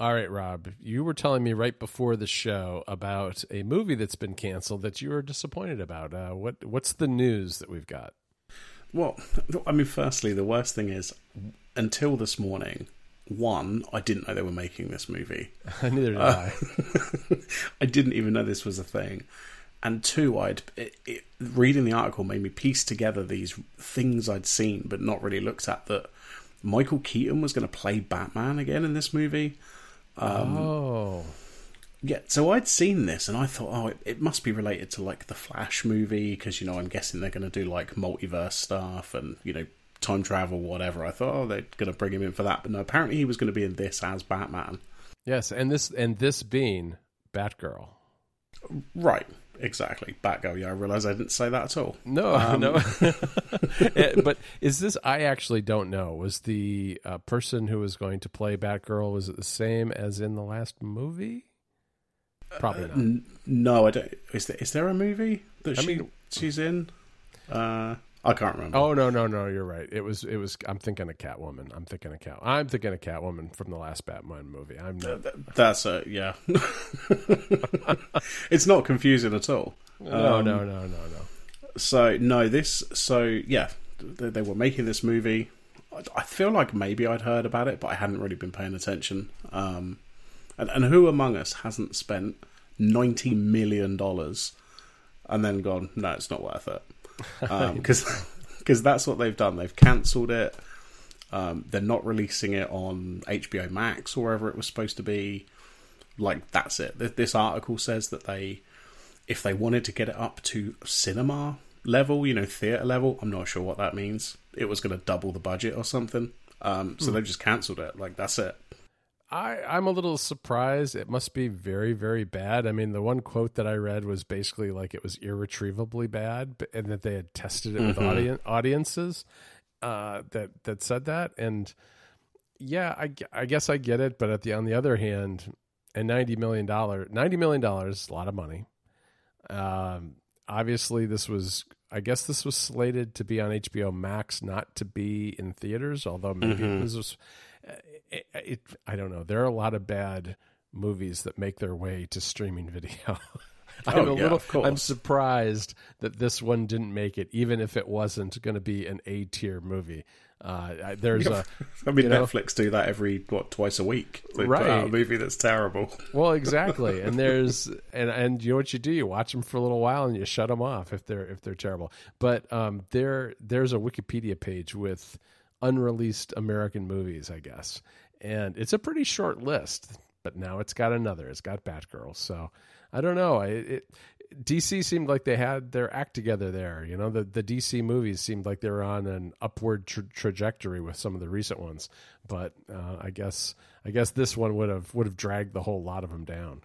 All right, Rob, you were telling me right before the show about a movie that's been canceled that you were disappointed about. Uh, what what's the news that we've got? Well, I mean, firstly, the worst thing is until this morning, one, I didn't know they were making this movie. Neither did uh, I. I didn't even know this was a thing. And two, I'd it, it, reading the article made me piece together these things I'd seen but not really looked at. That Michael Keaton was going to play Batman again in this movie. Um, oh. Yeah, so I'd seen this and I thought, oh, it, it must be related to like the Flash movie because you know I'm guessing they're going to do like multiverse stuff and you know time travel, whatever. I thought, oh, they're going to bring him in for that, but no, apparently he was going to be in this as Batman. Yes, and this and this being Batgirl. Right, exactly. Batgirl. Yeah, I realize I didn't say that at all. No, um, no. Eh, but is this? I actually don't know. Was the uh, person who was going to play Batgirl was it the same as in the last movie? Probably not. Uh, n- no, I don't. Is there, is there a movie that I she mean, she's in? Uh, I can't remember. Oh no, no, no! You're right. It was, it was. I'm thinking of Catwoman. I'm thinking of Cat. I'm thinking of Catwoman from the last Batman movie. I'm not. That's a yeah. it's not confusing at all. No, um, no, no, no, no. So no, this. So yeah, they, they, were making this movie. I feel like maybe I'd heard about it, but I hadn't really been paying attention. Um, and, and who among us hasn't spent ninety million dollars and then gone? No, it's not worth it because um, because that's what they've done. They've cancelled it. Um, they're not releasing it on HBO Max or wherever it was supposed to be. Like that's it. This article says that they, if they wanted to get it up to cinema level, you know, theater level, I'm not sure what that means. It was going to double the budget or something. Um, so hmm. they've just cancelled it. Like that's it. I, I'm a little surprised. It must be very, very bad. I mean, the one quote that I read was basically like it was irretrievably bad, and that they had tested it mm-hmm. with audience, audiences uh, that that said that. And yeah, I, I guess I get it, but at the on the other hand, and ninety million dollar ninety million dollars, a lot of money. Um, obviously, this was I guess this was slated to be on HBO Max, not to be in theaters. Although maybe mm-hmm. this was it, it, I don't know. There are a lot of bad movies that make their way to streaming video. I'm oh, a yeah, little. I'm surprised that this one didn't make it, even if it wasn't going to be an A tier movie. Uh, there's a. I mean, Netflix know, do that every what twice a week. They right, put out a movie that's terrible. Well, exactly, and there's and and you know what you do? You watch them for a little while and you shut them off if they're if they're terrible. But um, there there's a Wikipedia page with unreleased American movies, I guess. And it's a pretty short list, but now it's got another. It's got Batgirl. So I don't know. It, it, DC seemed like they had their act together there. You know, the the DC movies seemed like they were on an upward tra- trajectory with some of the recent ones, but uh, I guess I guess this one would have would have dragged the whole lot of them down.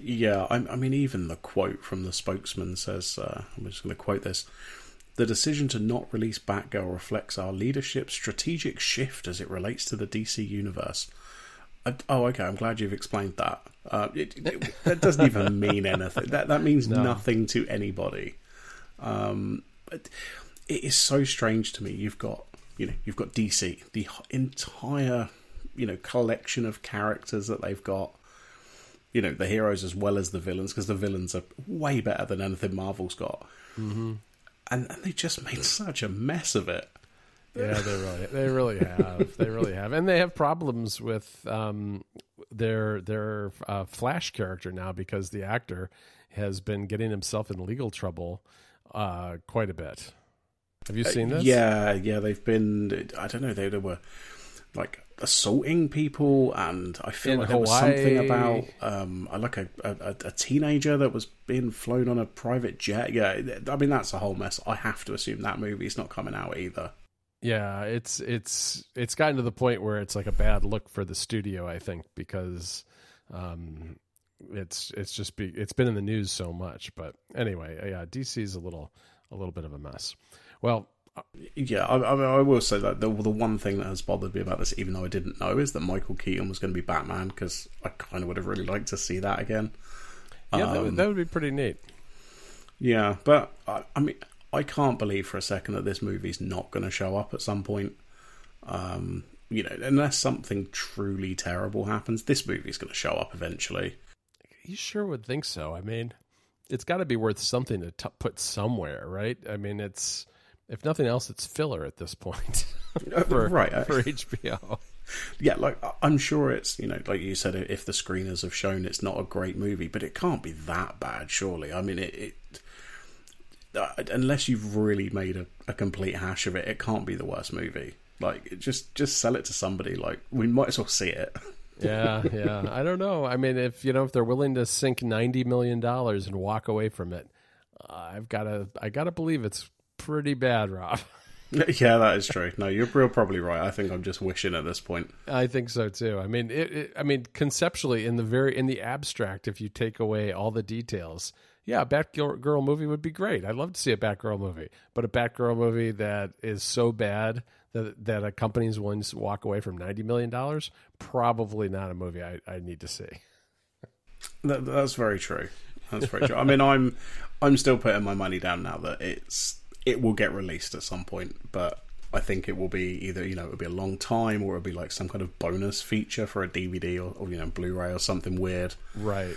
Yeah, I, I mean, even the quote from the spokesman says, uh, "I'm just going to quote this." The decision to not release Batgirl reflects our leadership's strategic shift as it relates to the DC universe. Uh, oh, okay. I'm glad you've explained that. Uh, it, it, that doesn't even mean anything. That that means no. nothing to anybody. Um, it is so strange to me. You've got you know you've got DC, the entire you know collection of characters that they've got. You know the heroes as well as the villains because the villains are way better than anything Marvel's got. Mm-hmm and, and they just made such a mess of it. Yeah, they really, they really have, they really have, and they have problems with um, their their uh, Flash character now because the actor has been getting himself in legal trouble uh, quite a bit. Have you uh, seen this? Uh, yeah, yeah, they've been. I don't know. They, they were like assaulting people, and I feel in like there was something about um, like a, a, a, teenager that was being flown on a private jet. Yeah, I mean that's a whole mess. I have to assume that movie's not coming out either. Yeah, it's it's it's gotten to the point where it's like a bad look for the studio. I think because um, it's it's just be, it's been in the news so much. But anyway, yeah, DC is a little a little bit of a mess. Well, yeah, I, I, will say that the, the one thing that has bothered me about this, even though I didn't know, is that Michael Keaton was going to be Batman because I kind of would have really liked to see that again. Yeah, um, that, would, um, that, would, be pretty neat. Yeah, but I, I, mean, I can't believe for a second that this movie's not going to show up at some point. Um, you know, unless something truly terrible happens, this movie's going to show up eventually. You sure would think so. I mean, it's got to be worth something to t- put somewhere, right? I mean, it's if nothing else, it's filler at this point for, right for HBO. Yeah, like I'm sure it's you know, like you said, if the screeners have shown it's not a great movie, but it can't be that bad, surely. I mean, it, it uh, unless you've really made a, a complete hash of it, it can't be the worst movie. Like, just just sell it to somebody. Like, we might as well see it. yeah, yeah. I don't know. I mean, if you know, if they're willing to sink ninety million dollars and walk away from it, uh, I've got to, I got to believe it's pretty bad, Rob. yeah, that is true. No, you're, you're probably right. I think I'm just wishing at this point. I think so too. I mean, it, it, I mean, conceptually, in the very in the abstract, if you take away all the details, yeah, a Batgirl movie would be great. I'd love to see a Batgirl movie, but a Batgirl movie that is so bad that that a company is willing to walk away from ninety million dollars, probably not a movie I, I need to see. That, that's very true. That's very true. I mean, I'm I'm still putting my money down now that it's it will get released at some point, but I think it will be either you know it'll be a long time or it'll be like some kind of bonus feature for a DVD or, or you know Blu-ray or something weird. Right.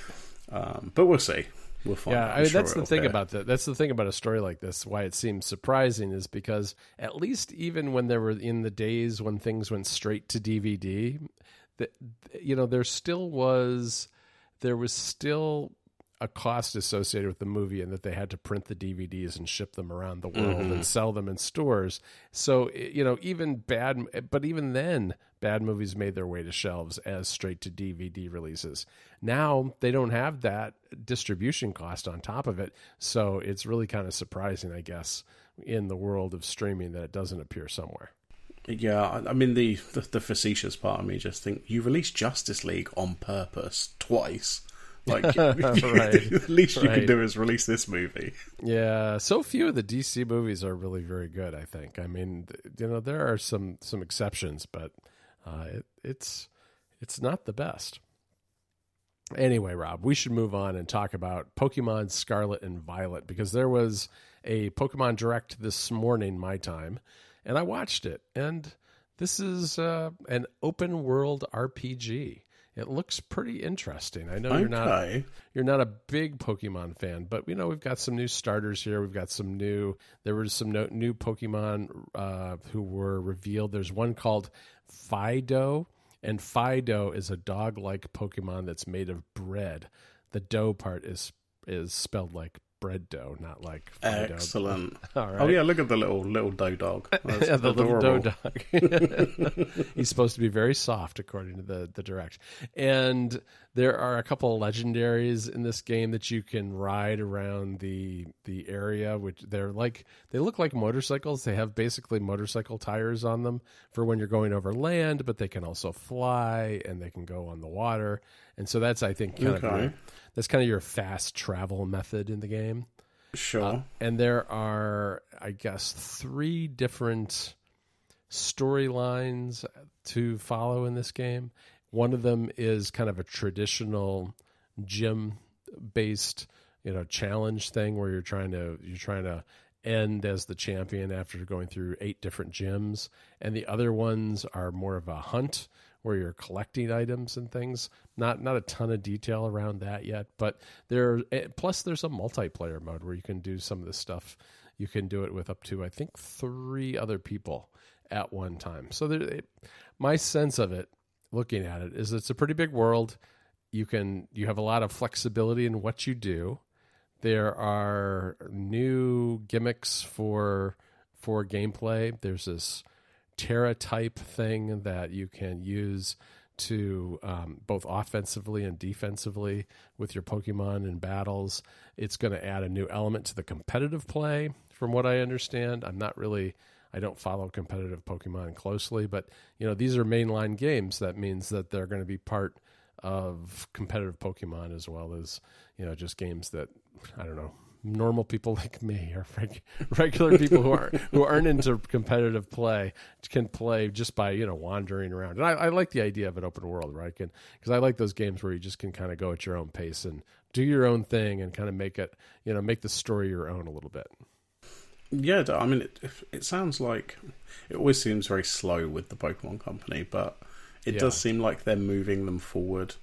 Um, but we'll see. We'll find. Out. Yeah, I mean, sure that's the thing about that. That's the thing about a story like this. Why it seems surprising is because at least even when there were in the days when things went straight to DVD, that you know there still was there was still a cost associated with the movie and that they had to print the DVDs and ship them around the world mm-hmm. and sell them in stores. So, you know, even bad, but even then, bad movies made their way to shelves as straight to DVD releases. Now they don't have that distribution cost on top of it. So it's really kind of surprising, I guess, in the world of streaming that it doesn't appear somewhere. Yeah, I mean the, the, the facetious part of me just think you released Justice League on purpose twice like, right. the least you right. can do is release this movie. Yeah, so few of the DC movies are really very good. I think. I mean, you know, there are some some exceptions, but uh, it, it's it's not the best. Anyway, Rob, we should move on and talk about Pokemon Scarlet and Violet because there was a Pokemon Direct this morning, my time, and I watched it. And this is uh, an open world RPG it looks pretty interesting. I know okay. you're not you're not a big Pokemon fan, but you know we've got some new starters here. We've got some new. There was some no, new Pokemon uh, who were revealed. There's one called Fidough, and Fidough is a dog-like Pokemon that's made of bread. The dough part is is spelled like bread dough, not like uh, excellent. Oh yeah, look at the little little dough dog. Uh, That's yeah, the adorable. little dough dog. He's supposed to be very soft, according to the the direct. And there are a couple of legendaries in this game that you can ride around the the area, which they're like they look like motorcycles. They have basically motorcycle tires on them for when you're going over land, but they can also fly and they can go on the water. And so that's I think kind okay. of your, that's kind of your fast travel method in the game. Sure. Uh, and there are, I guess, three different storylines to follow in this game. One of them is kind of a traditional gym based, you know, challenge thing where you're trying to you're trying to end as the champion after going through eight different gyms, and the other ones are more of a hunt where you're collecting items and things. Not not a ton of detail around that yet, but there. Eh, plus, there's a multiplayer mode where you can do some of this stuff. You can do it with up to I think three other people at one time. So there, it, my sense of it, looking at it, is it's a pretty big world. You can you have a lot of flexibility in what you do. There are new gimmicks for for gameplay. There's this Tera type thing that you can use to um, both offensively and defensively with your Pokemon in battles. It's going to add a new element to the competitive play, from what I understand. I'm not really. I don't follow competitive Pokemon closely, but you know these are mainline games. That means that they're going to be part of competitive Pokemon as well as you know just games that I don't know normal people like me or reg- regular people who are who aren't into competitive play can play just by you know wandering around. And I, I like the idea of an open world, right? Because I like those games where you just can kind of go at your own pace and do your own thing and kind of make it you know make the story your own a little bit. Yeah, I mean, it, it sounds like it always seems very slow with the Pokemon Company, but it Yeah. does seem like they're moving them forward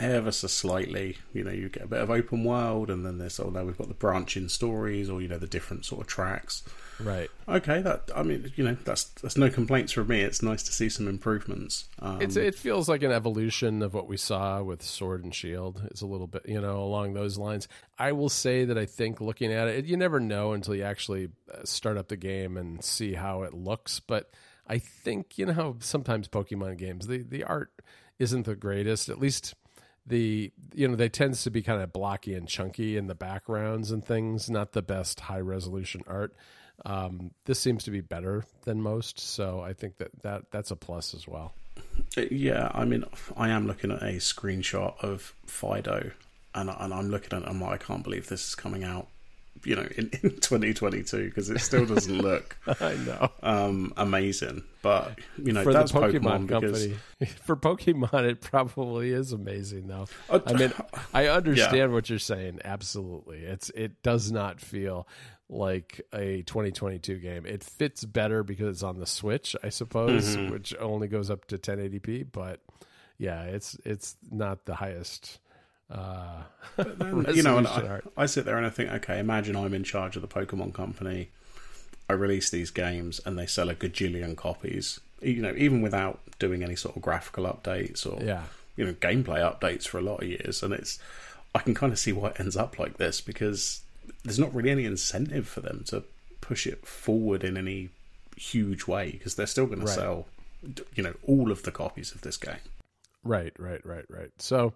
ever so slightly. You know, you get a bit of open world, and then there's oh no, we've got the branching stories, or you know, the different sort of tracks. Right. Okay, that I mean, you know, that's that's no complaints from me. It's nice to see some improvements. Um, It's it feels like an evolution of what we saw with Sword and Shield. It's a little bit, you know, along those lines. I will say that I think looking at it, you never know until you actually uh, start up the game and see how it looks. But I think you know how sometimes Pokemon games the the art isn't the greatest. At least the you know they tends to be kind of blocky and chunky in the backgrounds and things. Not the best high resolution art. Um, this seems to be better than most, so I think that, that that's a plus as well. Yeah, I mean, I am looking at a screenshot of Fidough, and and I'm looking at it. I'm like, I can't believe this is coming out, you know, in, in 2022 because it still doesn't look I know. um, amazing. But you know, for the that's Pokemon, Pokemon, because. For Pokemon, it probably is amazing, though. Uh, I mean, I understand what you're saying. Absolutely, it's it does not feel like a 2022 game. It fits better because it's on the Switch, I suppose, Mm-hmm. which only goes up to 1080p. But yeah, it's it's not the highest. Uh, you know, and I. I sit there and I think, okay, imagine I'm in charge of the Pokemon company. I release these games and they sell a gajillion copies. You know, even without doing any sort of graphical updates or Yeah. you know gameplay updates for a lot of years, and it's I can kind of see why it ends up like this because there's not really any incentive for them to push it forward in any huge way because they're still going Right. to sell you know all of the copies of this game. Right, right, right, right. So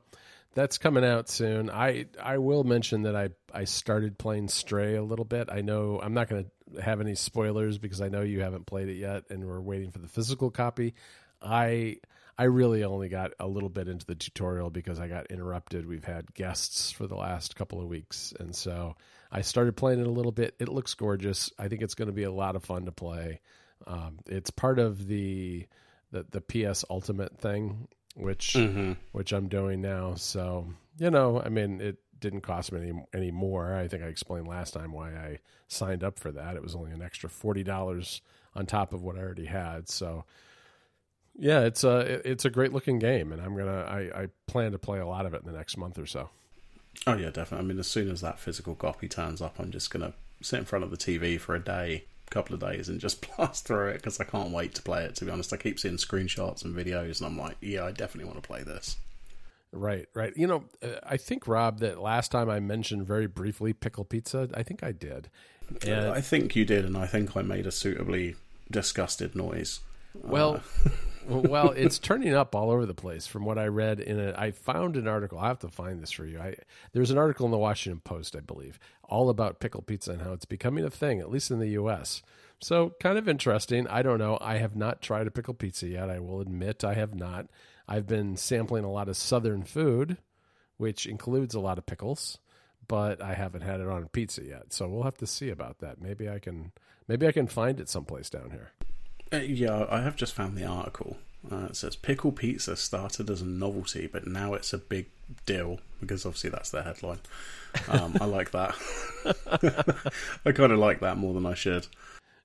that's coming out soon. I I will mention that I I started playing Stray a little bit. I know I'm not going to have any spoilers because I know you haven't played it yet, and we're waiting for the physical copy. I I really only got a little bit into the tutorial because I got interrupted. We've had guests for the last couple of weeks, and so I started playing it a little bit. It looks gorgeous. I think it's going to be a lot of fun to play. Um, it's part of the the the PS Ultimate thing, which mm-hmm. which I'm doing now. So you know, I mean, it didn't cost me any any more. I think I explained last time why I signed up for that. It was only an extra forty dollars on top of what I already had. So yeah, it's a it's a great looking game, and I'm gonna I, I plan to play a lot of it in the next month or so. Oh yeah, definitely. I mean, as soon as that physical copy turns up, I'm just gonna sit in front of the TV for a day, couple of days, and just blast through it because I can't wait to play it. To be honest, I keep seeing screenshots and videos, and I'm like, yeah, I definitely want to play this. Right, right. You know, uh, I think Rob that last time I mentioned very briefly pickle pizza. I think I did. And I think you did, and I think I made a suitably disgusted noise. Well, well, it's turning up all over the place. From what I read in it, I found an article. I have to find this for you. I there's an article in the Washington Post, I believe, all about pickle pizza and how it's becoming a thing, at least in the U.S. So kind of interesting. I don't know. I have not tried a pickle pizza yet. I will admit I have not. I've been sampling a lot of Southern food, which includes a lot of pickles, but I haven't had it on pizza yet. So we'll have to see about that. Maybe I can. Maybe I can find it someplace down here. Uh, yeah, I have just found the article. Uh, it says pickle pizza started as a novelty, but now it's a big deal because obviously that's their headline. Um, I like that. I kind of like that more than I should.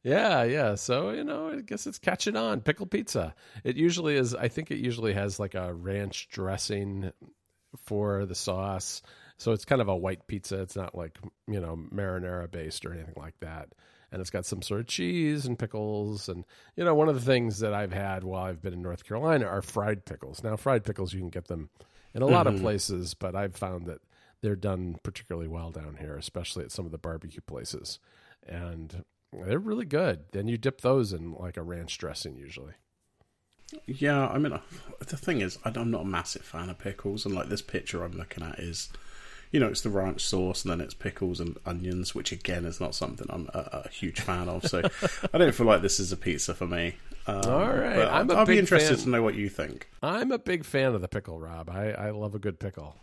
Yeah, yeah. So, you know, I guess it's catching on. Pickle pizza. It usually is, I think it usually has like a ranch dressing for the sauce. So it's kind of a white pizza. It's not like, you know, marinara based or anything like that. And it's got some sort of cheese and pickles. And, you know, one of the things that I've had while I've been in North Carolina are fried pickles. Now, fried pickles, you can get them in a lot of places, but I've found that they're done particularly well down here, especially at some of the barbecue places. And they're really good. Then you dip those in like a ranch dressing usually. Yeah, I mean, uh, the thing is, I'm not a massive fan of pickles, and like this picture I'm looking at is, you know, it's the ranch sauce, and then it's pickles and onions, which again is not something I'm a, a huge fan of. So I don't feel like this is a pizza for me. Um, All right, I'm a I'll be interested fan. to know what you think. I'm a big fan of the pickle, Rob. I, I love a good pickle.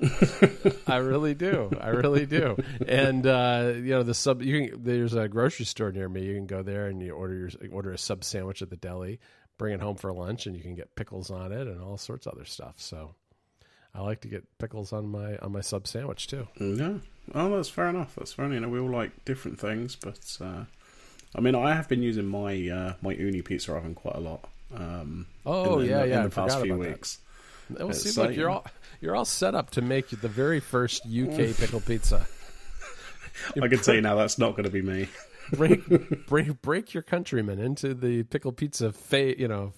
I really do. I really do. And uh, you know, the sub. You can, there's a grocery store near me. You can go there and you order your order a sub sandwich at the deli, bring it home for lunch, and you can get pickles on it and all sorts of other stuff. So I like to get pickles on my on my sub sandwich too. Yeah. Oh, that's fair enough. That's fair. You know, we all like different things, but uh, I mean, I have been using my uh, my Ooni pizza oven quite a lot. Um, Oh in the, yeah, in yeah. the I past few about that. weeks. Well, It's see, look, like- you're all you're all set up to make the very first UK pickle pizza. I can tell you now, that's not going to be me. break break break your countrymen into the pickle pizza fa- you know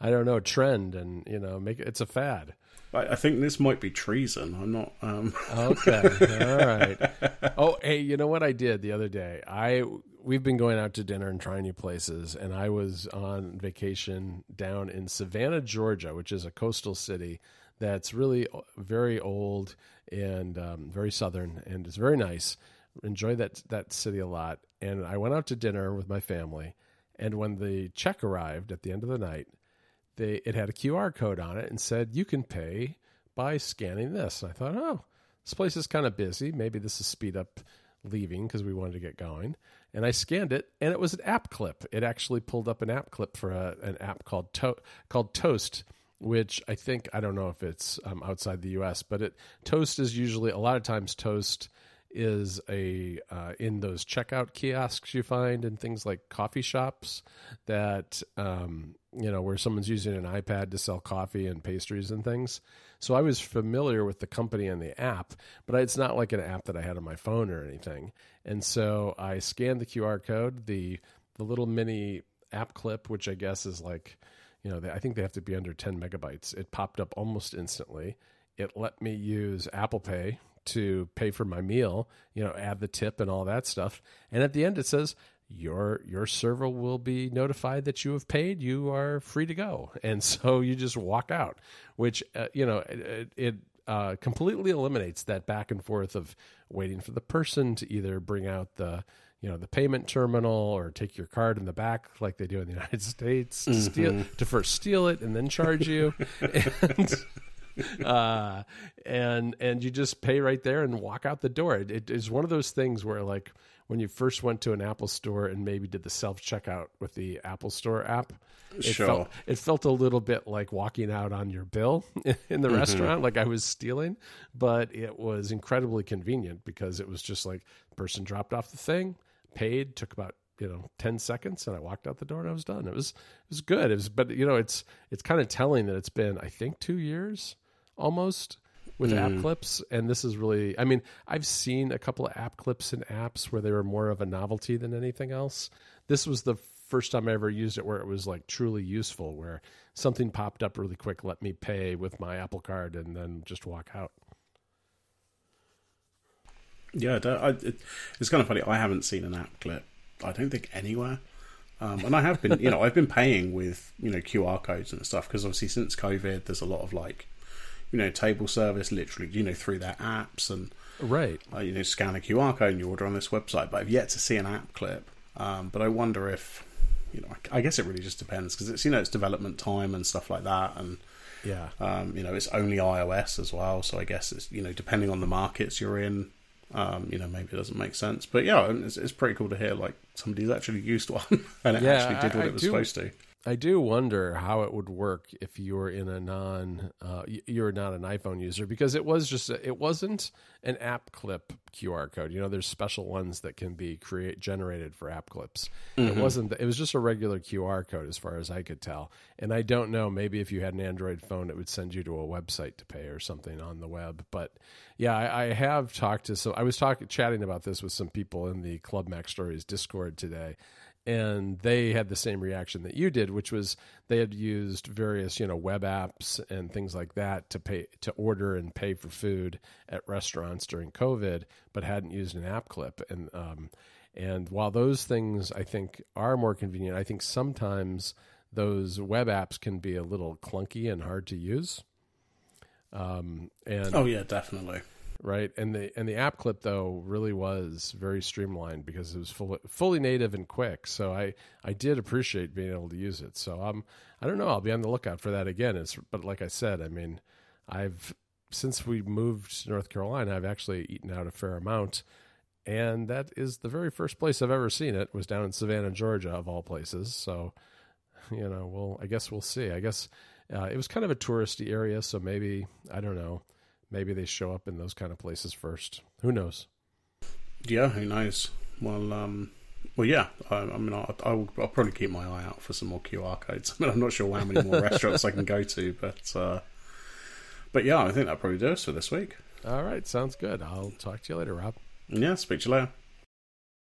I don't know trend and you know make it it's a fad. I, I think this might be treason. I'm not. Um, Okay. All right. Oh, hey, you know what I did the other day? I we've been going out to dinner and trying new places, and I was on vacation down in Savannah, Georgia, which is a coastal city that's really very old and um, very southern, and it's very nice. Enjoy that that city a lot. And I went out to dinner with my family, and when the check arrived at the end of the night, they it had a QR code on it and said you can pay by scanning this. And I thought, oh, this place is kind of busy. Maybe this is speed up leaving because we wanted to get going. And I scanned it, and it was an app clip. It actually pulled up an app clip for a, an app called to- called Toast, which I think I don't know if it's um, outside the U.S., but it Toast is usually a lot of times Toast is a uh, in those checkout kiosks you find in things like coffee shops that um, you know where someone's using an iPad to sell coffee and pastries and things. So I was familiar with the company and the app, but it's not like an app that I had on my phone or anything. And so I scanned the QR code, the the little mini app clip, which I guess is like, you know, I think they have to be under 10 megabytes. It popped up almost instantly. It let me use Apple Pay to pay for my meal, you know, add the tip and all that stuff. And at the end, it says, your your server will be notified that you have paid. You are free to go, and so you just walk out, which uh, you know it, it uh, completely eliminates that back and forth of waiting for the person to either bring out the you know the payment terminal or take your card in the back like they do in the United States to steal to first steal it and then charge you. And uh and and you just pay right there and walk out the door. It, it is one of those things where like when you first went to an apple store and maybe did the self checkout with the apple store app it Sure. felt it felt a little bit like walking out on your bill in the mm-hmm. restaurant like i was stealing but it was incredibly convenient because it was just like person dropped off the thing paid took about you know 10 seconds and i walked out the door and i was done. It was it was good. It was but you know it's it's kind of telling that it's been i think 2 years almost with app clips and this is really i mean i've seen a couple of app clips in apps where they were more of a novelty than anything else this was the first time i ever used it where it was like truly useful where something popped up really quick let me pay with my apple card and then just walk out Yeah, I, it, it's kind of funny. I haven't seen an app clip. I don't think anywhere. Um, and I have been, you know, I've been paying with you know QR codes and stuff because obviously since COVID, there's a lot of like, you know, table service literally, you know, through their apps and right uh, you know scan a QR code and you order on this website. But I've yet to see an app clip. Um, but I wonder if, you know, I guess it really just depends because it's you know it's development time and stuff like that and. yeah Um, you know, it's only iOS as well, so I guess it's you know depending on the markets you're in, um, you know maybe it doesn't make sense. But yeah, it's, it's pretty cool to hear like somebody's actually used one and it Yeah, actually did I- what I it was do- supposed to. I do wonder how it would work if you were in a non, uh, you're not an iPhone user because it was just a, it wasn't an app clip QR code. You know, there's special ones that can be create generated for app clips. It wasn't. It was just a regular QR code as far as I could tell. And I don't know. Maybe if you had an Android phone, it would send you to a website to pay or something on the web. But yeah, I, I have talked to some. I was talking chatting about this with some people in the Club MacStories Discord today and they had the same reaction that you did, which was they had used various, you know, web apps and things like that to pay to order and pay for food at restaurants during COVID, but hadn't used an app clip. And um, and while those things I think are more convenient, I think sometimes those web apps can be a little clunky and hard to use. Um, and Oh yeah, definitely. Right? And the and the app clip though really was very streamlined because it was fully fully native and quick. So I I did appreciate being able to use it. So um I don't know. I'll be on the lookout for that again. It's but like I said, I mean, I've since we moved to North Carolina, I've actually eaten out a fair amount. And that is the very first place I've ever seen it was down in Savannah, Georgia, of all places. So, you know, well, I guess we'll see. I guess uh, it was kind of a touristy area, so maybe I don't know. Maybe they show up in those kind of places first. Who knows? Yeah, who knows? Well, um, well, yeah. I, I mean, I'll, I'll, I'll, probably keep my eye out for some more QR codes. I mean, I'm not sure how many more restaurants I can go to, but uh, but yeah, I think that probably does for this week. All right, sounds good. I'll talk to you later, Rob. Yeah, speak to you later.